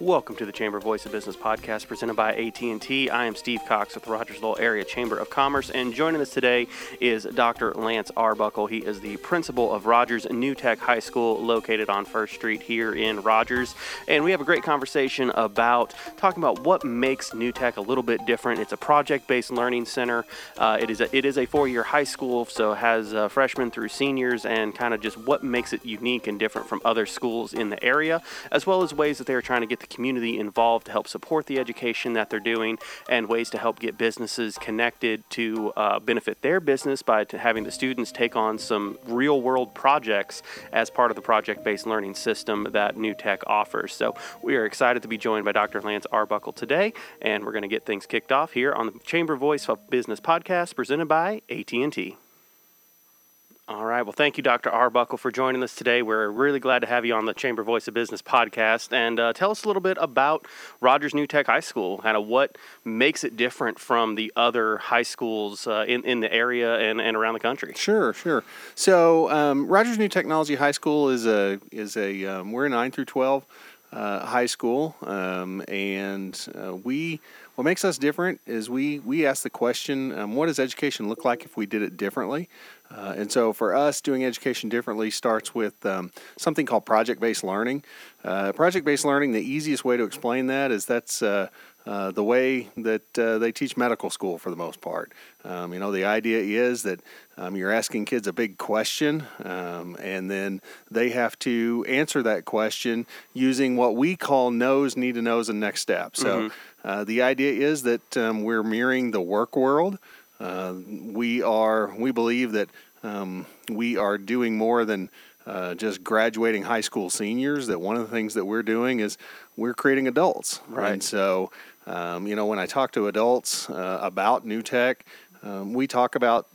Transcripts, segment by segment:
Welcome to the Chamber Voice of Business podcast presented by AT&T. I am Steve Cox with the Rogers-Lowell Area Chamber of Commerce, and joining us today is Dr. Lance Arbuckle. He is the principal of Rogers New Tech High School, located on First Street here in Rogers. And we have a great conversation about talking about what makes New Tech a little bit different. It's a project-based learning center. Uh, it is a, it is a four-year high school, so it has uh, freshmen through seniors, and kind of just what makes it unique and different from other schools in the area, as well as ways that they are trying to get the community involved to help support the education that they're doing and ways to help get businesses connected to uh, benefit their business by having the students take on some real world projects as part of the project based learning system that New Tech offers. So we are excited to be joined by Dr. Lance Arbuckle today, and we're going to get things kicked off here on the Chamber Voice Business podcast presented by AT&T. All right. Well, thank you, Dr. Arbuckle, for joining us today. We're really glad to have you on the Chamber Voice of Business podcast. And uh, tell us a little bit about Rogers New Tech High School, kind of what makes it different from the other high schools uh, in, in the area and, and around the country. Sure, sure. So, um, Rogers New Technology High School is a, is a um, we're a 9 through 12 uh, high school. Um, and uh, we, what makes us different is we, we ask the question um, what does education look like if we did it differently? Uh, and so for us, doing education differently starts with um, something called project based learning. Uh, project based learning, the easiest way to explain that is that's uh, the way that uh, they teach medical school for the most part. Um, you know, the idea is that um, you're asking kids a big question, um, and then they have to answer that question using what we call knows, need to knows, and next steps. So mm-hmm. Uh, the idea is that um, we're mirroring the work world. Uh, we are we believe that um, we are doing more than uh, just graduating high school seniors. That one of the things that we're doing is we're creating adults. Right. And so, um, you know, when I talk to adults uh, about new tech, um, we talk about,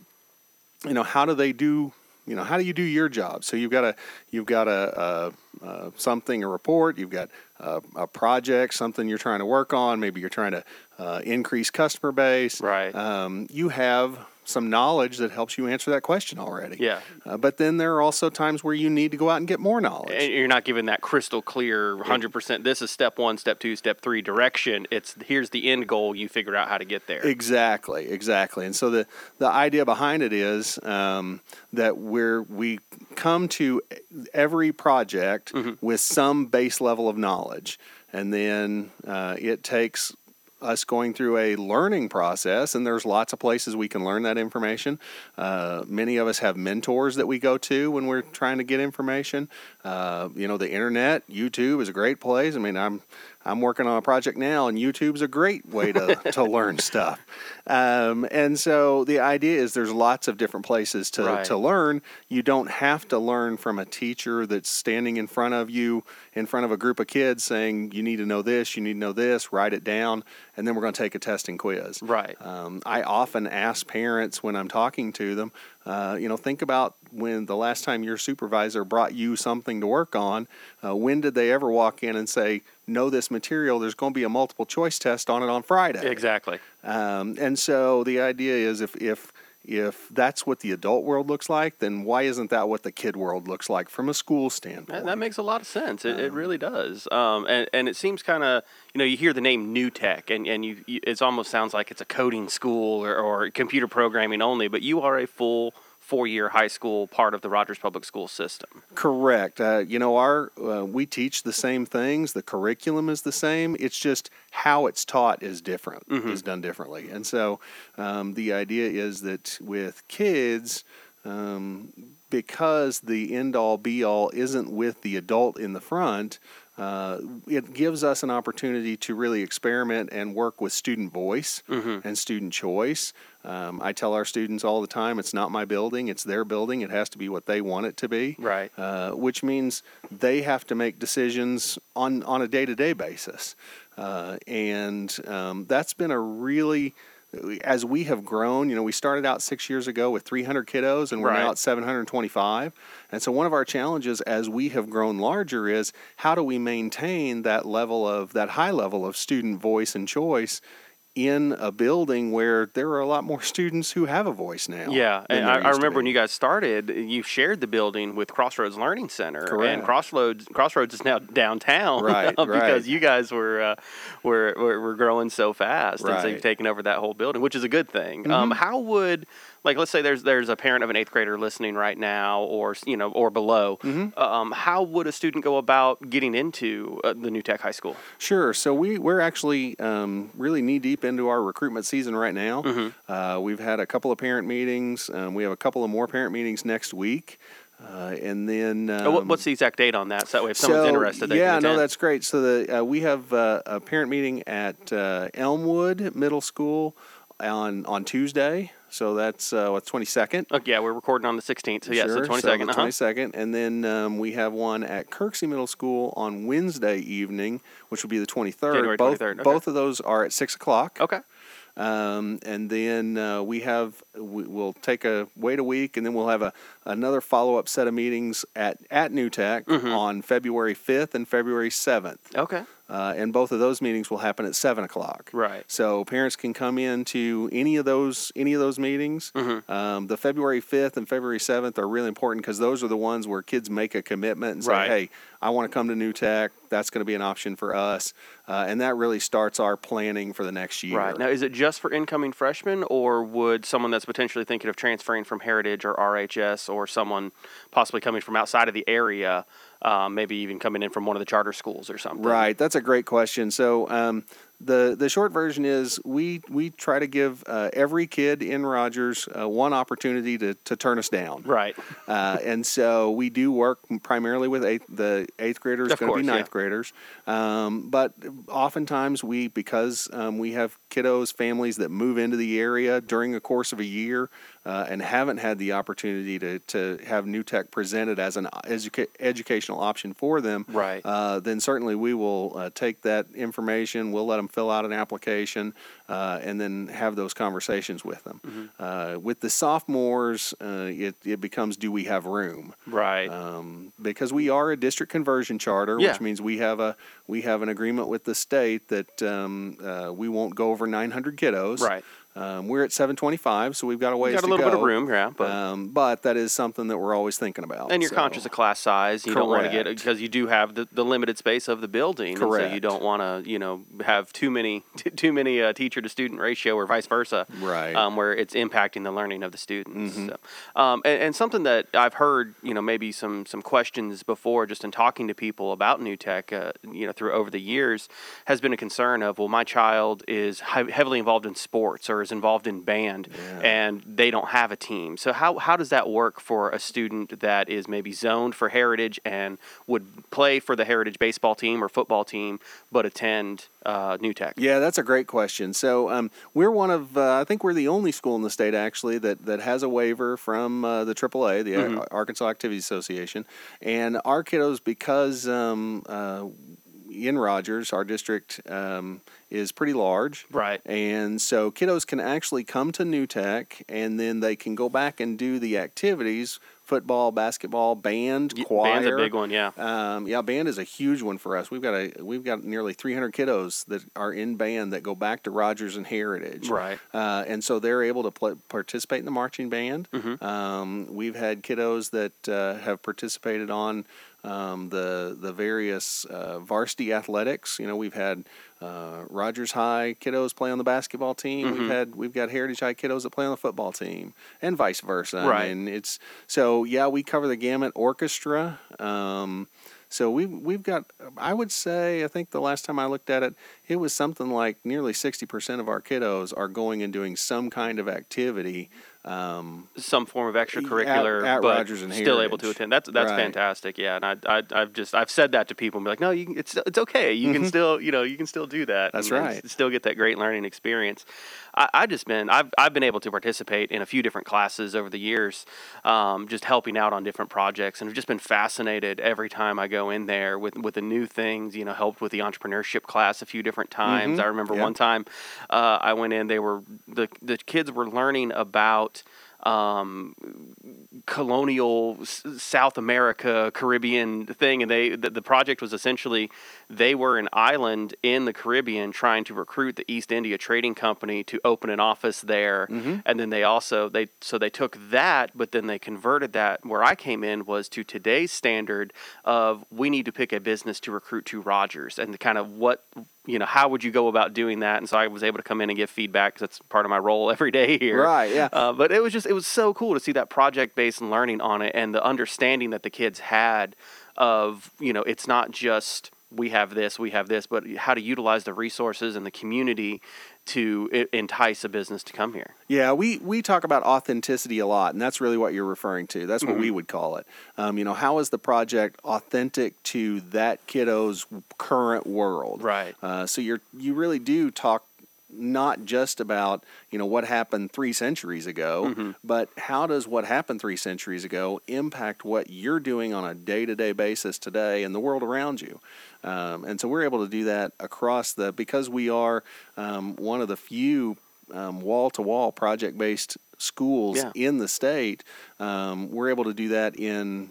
you know, how do they do you know how do you do your job so you've got a you've got a, a, a something a report you've got a, a, project something you're trying to work on maybe you're trying to uh, increase customer base right um, you have some knowledge that helps you answer that question already. Yeah. Uh, but then there are also times where you need to go out and get more knowledge. And you're not given that crystal clear 100%. This is step one, step two, step three direction. It's here's the end goal. You figure out how to get there. Exactly, exactly. And so the the idea behind it is um, that we're we come to every project mm-hmm. with some base level of knowledge, and then uh, it takes us going through a learning process, and there's lots of places we can learn that information. Uh, many of us have mentors that we go to when we're trying to get information. Uh, you know, the internet, YouTube is a great place. I mean, I'm I'm working on a project now, and YouTube's a great way to, to learn stuff. Um, and so the idea is there's lots of different places to, right. to learn. You don't have to learn from a teacher that's standing in front of you, in front of a group of kids saying, you need to know this, you need to know this, write it down, and then we're going to take a testing quiz. Right. Um, I often ask parents when I'm talking to them, uh, you know, think about when the last time your supervisor brought you something to work on. Uh, when did they ever walk in and say, "Know this material"? There's going to be a multiple choice test on it on Friday. Exactly. Um, and so the idea is, if if if that's what the adult world looks like, then why isn't that what the kid world looks like from a school standpoint? That, makes a lot of sense. It, um, it really does. Um, and, and it seems kind of, you know, you hear the name New Tech, and, and you, you it almost sounds like it's a coding school or, or computer programming only, but you are a full four year high school part of the Rogers Public School system. Correct. Uh, you know, our uh, we teach the same things. The curriculum is the same. It's just how it's taught is different, mm-hmm. is done differently. And so um, the idea is that with kids, um, because the end all be all isn't with the adult in the front, uh, it gives us an opportunity to really experiment and work with student voice mm-hmm. and student choice. Um, I tell our students all the time, it's not my building, it's their building. It has to be what they want it to be. Right. Uh, which means they have to make decisions on, on a day to day basis. Uh, and um, that's been a really as we have grown, you know, we started out six years ago with 300 kiddos, and we're right. now at 725. And so, one of our challenges as we have grown larger is how do we maintain that level of that high level of student voice and choice in a building where there are a lot more students who have a voice now. Yeah, and I, I remember when you guys started, you shared the building with Crossroads Learning Center, and Crossroads Crossroads is now downtown, Right, because right. you guys were, uh, were were were growing so fast, and so Mm-hmm. you've taken over that whole building, which is a good thing. Um, how would like let's say there's there's a parent of an eighth grader listening right now, or you know, or below. Mm-hmm. Um, how would a student go about getting into uh, the New Tech High School? Sure. So we we're actually um, really knee deep into our recruitment season right now. Mm-hmm. Uh, we've had a couple of parent meetings. Um, we have a couple of more parent meetings next week, uh, and then um, Uh, what, what's the exact date on that? So that way, if someone's so, interested, they yeah, no, that's great. So the uh, we have uh, a parent meeting at uh, Elmwood Middle School on on Tuesday. So that's uh, what twenty second. Oh, yeah, we're recording on the 16th, so yeah, so 22nd. uh-huh. Twenty second, and then um, we have one at Kirksey Middle School on Wednesday evening, which will be the twenty January. Both 23rd, okay. both of those are at six o'clock. Okay. Um, and then uh, we have we, we'll take a wait a week, and then we'll have a another follow up set of meetings at at New Tech Mm-hmm. on February fifth and February seventh. Okay. Uh, and both of those meetings will happen at seven o'clock. Right. So parents can come in to any of those any of those meetings. Mm-hmm. Um, the February fifth and February seventh are really important because those are the ones where kids make a commitment and say, Right. "Hey, I want to come to New Tech. That's going to be an option for us," uh, and that really starts our planning for the next year. Right. Now, is it just for incoming freshmen, or would someone that's potentially thinking of transferring from Heritage or RHS, or someone possibly coming from outside of the area, uh, maybe even coming in from one of the charter schools or something? Right, that's a great question. So um, the the short version is we we try to give uh, every kid in Rogers uh, one opportunity to, to turn us down. Right. Uh, and so we do work primarily with eighth, the eighth graders, going to be yeah. ninth graders. Um, but oftentimes we, because um, we have kiddos, families that move into the area during the course of a year uh, and haven't had the opportunity to, to have New Tech presented as an educa- educational option for them, Right. uh, then certainly we will uh, take that information. We'll let them fill out an application uh, and then have those conversations with them. Mm-hmm. Uh, with the sophomores, uh, it, it becomes do we have room? Right. Um, because we are a district conversion charter, Yeah. which means we have a we have an agreement with the state that um, uh, we won't go over 900 kiddos. Right. Um, we're at 725, so we've got a ways Got a to little go. bit of room, yeah, but um, but that is something that we're always thinking about. and you're so- conscious of class size. You don't want to get Correct. because you do have the, the limited space of the building, and so you don't want to you know have too many too many uh, teacher to student ratio or vice versa. Right. Um, where it's impacting the learning of the students. Mhm. So, um, and, and something that I've heard, you know, maybe some some questions before, just in talking to people about new tech, uh, you know, through over the years, has been a concern of, well, my child is he- heavily involved in sports or is involved in band, Yeah. and they don't have a team. So how how does that work for a student that is maybe zoned for heritage and would play for the heritage baseball team or football team, but attend uh, new tech? Yeah, that's a great question. So um, we're one of, uh, I think we're the only school in the state actually that, that has a waiver from uh, the AAA, the Mm-hmm. Arkansas Activities Association, and our kiddos because um, uh, in Rogers, our district um, is pretty large. Right. And so kiddos can actually come to New Tech and then they can go back and do the activities football, basketball, band, choir. Band's a big one, yeah. Um, yeah, band is a huge one for us. We've got a we've got nearly 300 kiddos that are in band that go back to Rogers and Heritage. Right. Uh, and so they're able to play, participate in the marching band. Mhm. Um, we've had kiddos that uh, have participated on um, the the various uh, varsity athletics. You know, we've had uh, Rogers High kiddos play on the basketball team. Mhm. We've had we've got Heritage High kiddos that play on the football team, and vice versa. Right. And it's so yeah, we cover the gamut. Orchestra. Um, so we've we've got. I would say I think the last time I looked at it, it was something like nearly sixty percent of our kiddos are going and doing some kind of activity. Um, some form of extracurricular, At- at but Rogers and still able to attend. That's that's Right. fantastic. Yeah, and I, I I've just I've said that to people and be like, no, you can, it's it's okay. You can still you know you can still do that. Mm-hmm. That's and- and right. s- still get that great learning experience. I, I just been I've I've been able to participate in a few different classes over the years, um, just helping out on different projects, and I've just been fascinated every time I go in there with with the new things. You know, helped with the entrepreneurship class a few different times. Mhm. I remember Yeah. one time uh, I went in. They were the the kids were learning about um, colonial S- South America Caribbean thing, and they the, the project was essentially they were an island in the Caribbean trying to recruit the East India Trading Company to open an office there, Mm-hmm. and then they also they so they took that, but then they converted that. Where I came in was to today's standard of we need to pick a business to recruit to Rogers, and the kind of what you know how would you go about doing that and so i was able to come in and give feedback because that's part of my role every day here Right, yeah. uh, but it was just it was so cool to see that project based learning on it and the understanding that the kids had of you know it's not just we have this we have this but how to utilize the resources and the community to entice a business to come here Yeah, we, we talk about authenticity a lot, and that's really what you're referring to. That's what Mm-hmm. we would call it. Um, you know, how is the project authentic to that kiddo's current world? Right. Uh, so you're you really do talk not just about you know what happened three centuries ago, Mm-hmm. but how does what happened three centuries ago impact what you're doing on a day to day basis today and the world around you? Um, and so we're able to do that across the because we are um, one of the few wall to wall project based schools Yeah. in the state. Um, we're able to do that in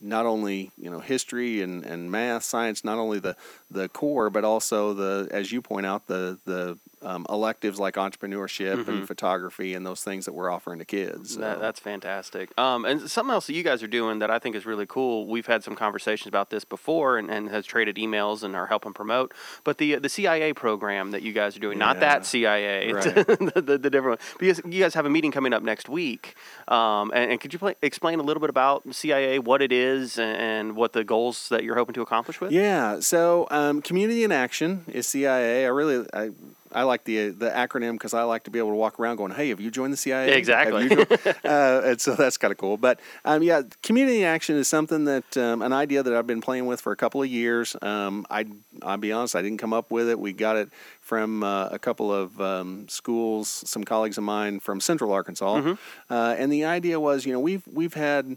not only you know history and, and math, science, not only the the core, but also the as you point out the the um, electives like entrepreneurship and photography and those things that we're offering to kids. So- That, that's fantastic. Um, and something else that you guys are doing that I think is really cool. We've had some conversations about this before, and, and has traded emails and are helping promote. But the the CIA program that you guys are doing, not that CIA, Right. the, the, the different one, because you guys have a meeting coming up next week. Um, and, and could you play, explain a little bit about CIA, what it is, and, and what the goals that you're hoping to accomplish with? Yeah. So, um, community in action is CIA. I really, I, I like the the acronym because I like to be able to walk around going, "Hey, have you joined the CIA?" Exactly. joined-" uh, and so that's kind of cool. But um, yeah, community in action is something that um, an idea that I've been playing with for a couple of years. Um, I, I'll be honest, I didn't come up with it. We got it from uh, a couple of um, schools, some colleagues of mine from Central Arkansas, uh, and the idea was, you know, we've we've had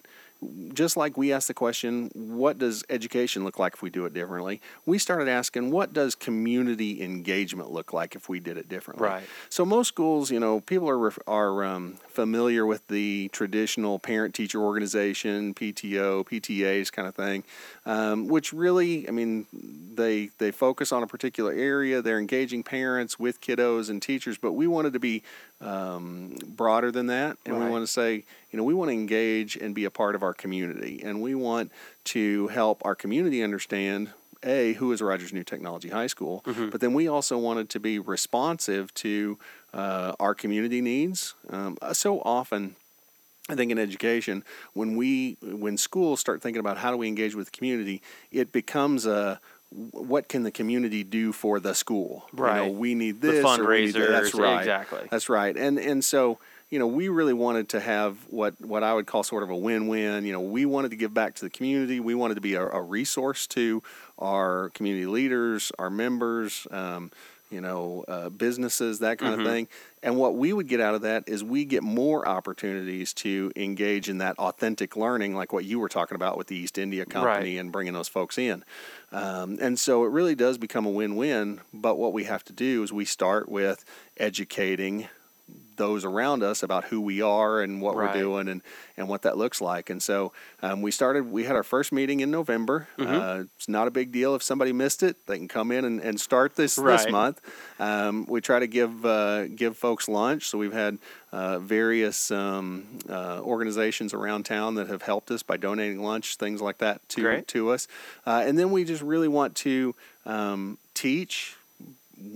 just like we asked the question, what does education look like if we do it differently? We started asking, what does community engagement look like if we did it differently? Right. So most schools, you know, people are are um, familiar with the traditional parent-teacher organization, PTO, PTAs kind of thing, um, which really, I mean, they they focus on a particular area. They're engaging parents with kiddos and teachers, but we wanted to be um, broader than that, and we want to say, you know, we want to engage and be a part of our community, and we want to help our community understand a who is Rogers New Technology High School, but then we also wanted to be responsive to uh, our community needs. Um, so often. I think in education, when we when schools start thinking about how do we engage with the community, it becomes a what can the community do for the school? You know, Right. we need this. we need that. That's right. exactly. That's right. And and so you know we really wanted to have what what I would call sort of a win-win. You know, we wanted to give back to the community. We wanted to be a, a resource to our community leaders, our members. Um, you know, uh, businesses, that kind Mm-hmm. of thing. And what we would get out of that is we get more opportunities to engage in that authentic learning, like what you were talking about with the East India Company and bringing those folks in. Um, and so it really does become a win win. But what we have to do is we start with educating those around us about who we are and what Right. we're doing and, and what that looks like. And so um, we started, we had our first meeting in November. Mm-hmm. Uh, it's not a big deal. If somebody missed it, they can come in and, and start this this month. Um, we try to give, uh, give folks lunch. So we've had uh, various um, uh, organizations around town that have helped us by donating lunch, things like that to, Great. to us. Uh, and then we just really want to um, teach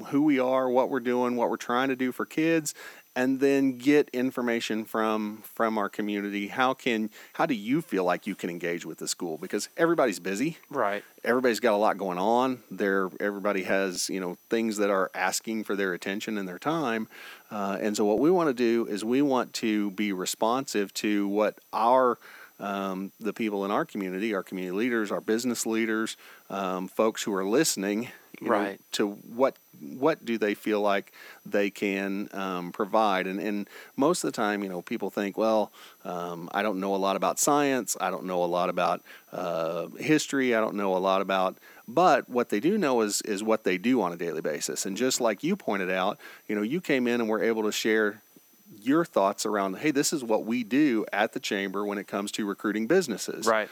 who we are, what we're doing, what we're trying to do for kids, and then get information from from our community. How can how do you feel like you can engage with the school? Because everybody's busy. Right. Everybody's got a lot going on. There, everybody has you know things that are asking for their attention and their time. Uh, and so, what we want to do is we want to be responsive to what our um, the people in our community, our community leaders, our business leaders, um, folks who are listening, you know, Right. to what what do they feel like they can um, provide? And and most of the time you know people think well um, I don't know a lot about science. I don't know a lot about uh, history. I don't know a lot about but what they do know is is what they do on a daily basis. And just like you pointed out you know you came in and were able to share your thoughts around, hey, this is what we do at the chamber when it comes to recruiting businesses. Right.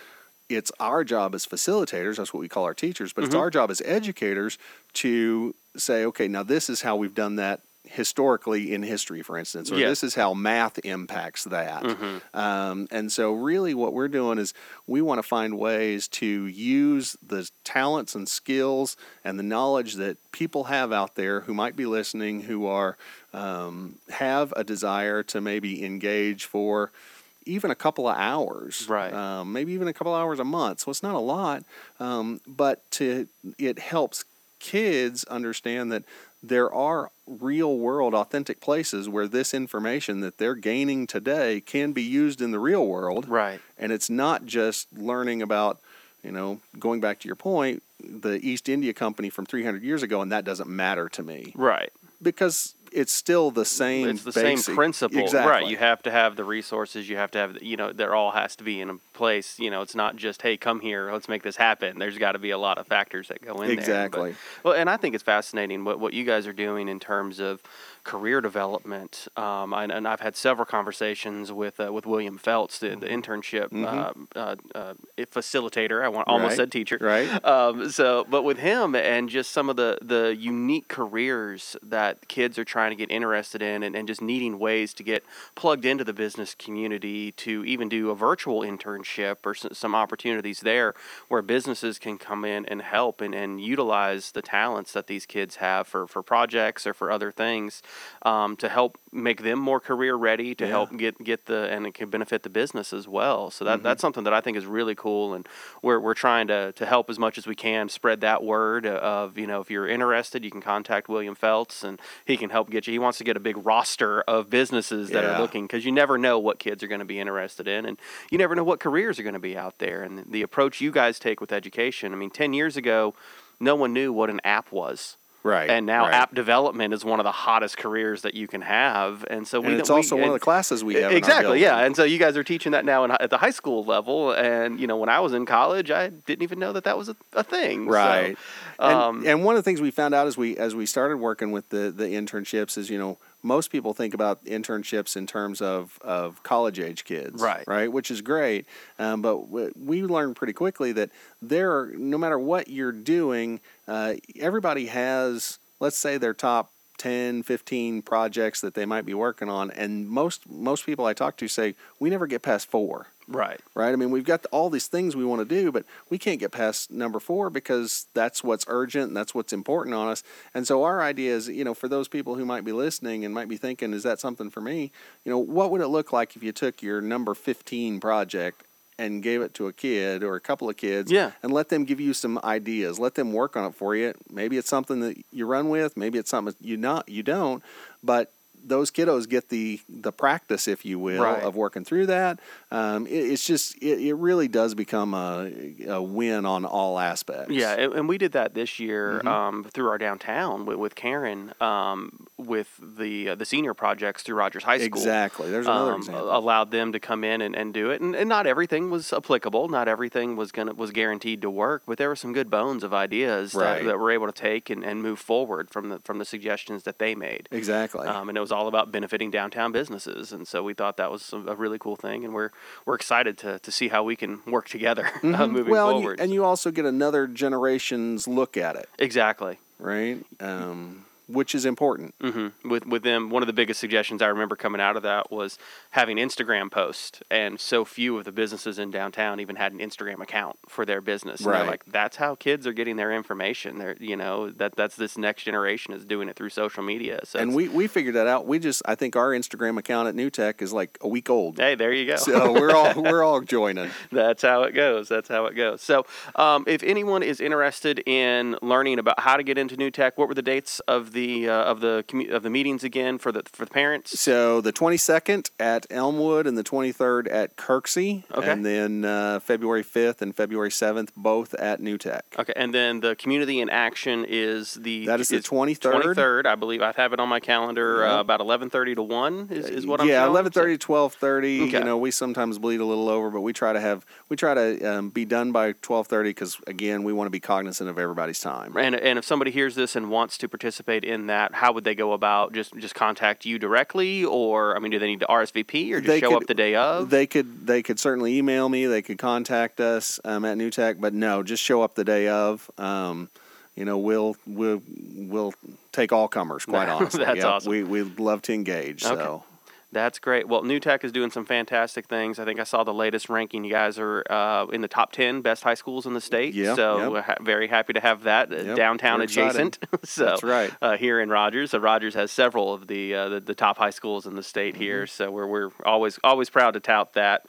It's our job as facilitators, that's what we call our teachers, but it's Mhm. our job as educators to say, okay, now this is how we've done that historically in history, for instance, or Yeah. this is how math impacts that. Mhm. Um, and so, really, what we're doing is we want to find ways to use the talents and skills and the knowledge that people have out there who might be listening, who are um, have a desire to maybe engage for even a couple of hours, Right. Um, maybe even a couple of hours a month. So it's not a lot, um, but to it helps kids understand that there are real world authentic places where this information that they're gaining today can be used in the real world Right. and it's not just learning about you know going back to your point the east india company from 300 years ago and that doesn't matter to me Right. because it's still the same It's the basic- same principle, exactly right? You have to have the resources. You have to have, you know, there all has to be in a place. You know, it's not just, hey, come here, let's make this happen. There's got to be a lot of factors that go in there. Exactly. well, and I think it's fascinating what what you guys are doing in terms of career development. Um, and, and I've had several conversations with uh, with William Feltz, the, the internship Mhm. uh, uh, uh, facilitator. I want, almost Right. said teacher, right um, so, but with him and just some of the, the unique careers that kids are trying to get interested in and, and just needing ways to get plugged into the business community to even do a virtual internship or s- some opportunities there where businesses can come in and help and, and utilize the talents that these kids have for, for projects or for other things um, to help make them more career ready to Yeah. help get, get the and it can benefit the business as well so that, Mhm. that's something that I think is really cool and we're, we're trying to, to help as much as we can spread that word of you know if you're interested you can contact william feltz and he can help get you he wants to get a big roster of businesses that Yeah. are looking because you never know what kids are going to be interested in and you never know what careers are going to be out there and the approach you guys take with education i mean 10 years ago no one knew what an app was right and now right. app development is one of the hottest careers that you can have. And so we and it's we- also one of the classes we have exactly yeah. And so you guys are teaching that now in, at the high school level. And you know when i was in college i didn't even know that that was a, a thing So, right. And, um, and one of the things we found out as we as we started working with the the internships is you know most people think about internships in terms of of college age kids Right. right which is great um, but w- we learned pretty quickly that there are no matter what you're doing uh, everybody has let's say their top 10 15 projects that they might be working on and most most people i talk to say we never get past four right right? I mean, we've got all these things we want to do, but we can't get past number four because that's what's urgent and that's what's important on us. And so our idea is, you know, for those people who might be listening and might be thinking, is that something for me? You know, what would it look like if you took your number 15 project and gave it to a kid or a couple of kids Yeah. and let them give you some ideas let them work on it for you maybe it's something that you run with maybe it's something you not you don't but those kiddos get the the practice, if you will, Right. of working through that. Um, it, it's just it, it really does become a, a win on all aspects. Yeah, and, we did that this year Mhm. um, through our downtown with, with Karen um, with the uh, the senior projects through Rogers High School. exactly. There's another um, example. allowed them to come in and, and do it, and, and not everything was applicable. Not everything was gonna was guaranteed to work, but there were some good bones of ideas Right. that, that we're able to take and, and move forward from the from the suggestions that they made. exactly. Um, and it was all about benefiting downtown businesses, and so we thought that was a, really cool thing, and we're we're excited to, to see how we can work together uh, Mhm. moving well, and you- forward. and you also get another generation's look at it, exactly. right? Um, which is important. hmm With with them, one of the biggest suggestions I remember coming out of that was having Instagram posts, and so few of the businesses in downtown even had an Instagram account for their business. And Right. like, that's how kids are getting their information. They're you know that that's this next generation is doing it through social media. So and we, we figured that out. We just I think our Instagram account at New Tech is like a week old. hey, there you go. So we're all we're all joining. That's how it goes. That's how it goes. So, um, if anyone is interested in learning about how to get into New Tech, what were the dates of the uh, of the commu- of the meetings again for the for the parents? So the 22nd at Elmwood and the 23rd at Kirksey, Okay. and then uh, February 5th and February 7th both at New Tech. Okay, and then the community in action is the That is the it's 23rd. 23rd, I believe. I have it on my calendar. Uh, about 11:30 to one is, is what I'm. yeah, showing. 11:30 to 12:30. Okay. You know, we sometimes bleed a little over, but we try to have we try to um, be done by 12:30 because again, we want to be cognizant of everybody's time. And, and if somebody hears this and wants to participate participate in that, how would they go about? Just just contact you directly, or I mean, do they need to RSVP or just They show could- up the day of? They could they could certainly email me. They could contact us um, at New Tech, but no, just show up the day of. Um, you know, we'll we'll we'll take all comers. Quite honestly, That's Yep, awesome. We we love to engage. Okay. So That's great. Well, New Tech is doing some fantastic things. I think I saw the latest ranking. You guys are uh, in the top 10 best high schools in the state. Yep, so yep. we're ha- very happy to have that uh, Yep, downtown adjacent. so That's right. Uh, here in Rogers. So Rogers has several of the, uh, the the top high schools in the state here. Mm-hmm. So we're we're always always proud to tout that.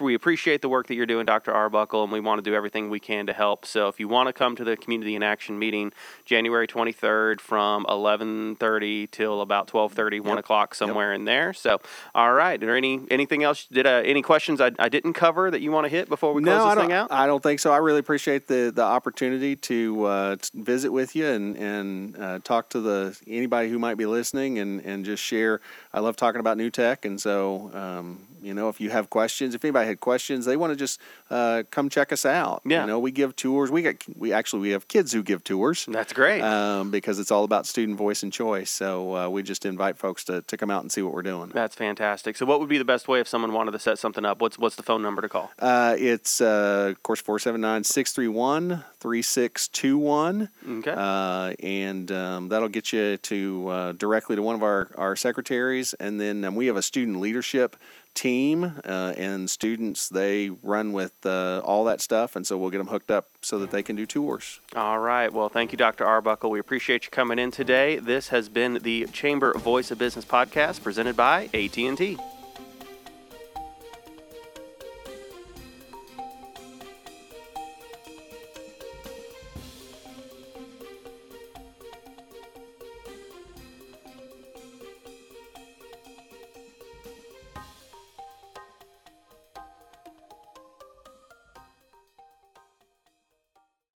We appreciate the work that you're doing, Dr. Arbuckle, and we want to do everything we can to help. So if you want to come to the Community in Action meeting, January 23rd from 11:30 till about 12:30, 1 o'clock, somewhere in there. So, all right. Are there any anything else? Did uh, any questions I, I didn't cover that you want to hit before we close no, this I don't. thing out? I don't think so. I really appreciate the the opportunity to uh, t- visit with you and and uh, talk to the anybody who might be listening and and just share. I love talking about new tech, and so um, you know, if you have questions, if anybody had questions, they want to just uh, come check us out. Yeah. you know, we give tours. We got we actually we have kids who give tours. That's great. Um, because it's all about student voice and choice. So uh, we just invite folks to, to come out and see what we're doing. That's fantastic. So, what would be the best way if someone wanted to set something up? What's what's the phone number to call? Uh, it's, uh, of course, 479 631 3621. Okay. Uh, and um, that'll get you to uh, directly to one of our, our secretaries. And then um, we have a student leadership team, uh, and students, they run with uh, all that stuff. And so we'll get them hooked up so that they can do tours. All right. Well, thank you, Dr. Arbuckle. We appreciate you coming in today. This has been the Chamber Voice of Business podcast presented by AT&T.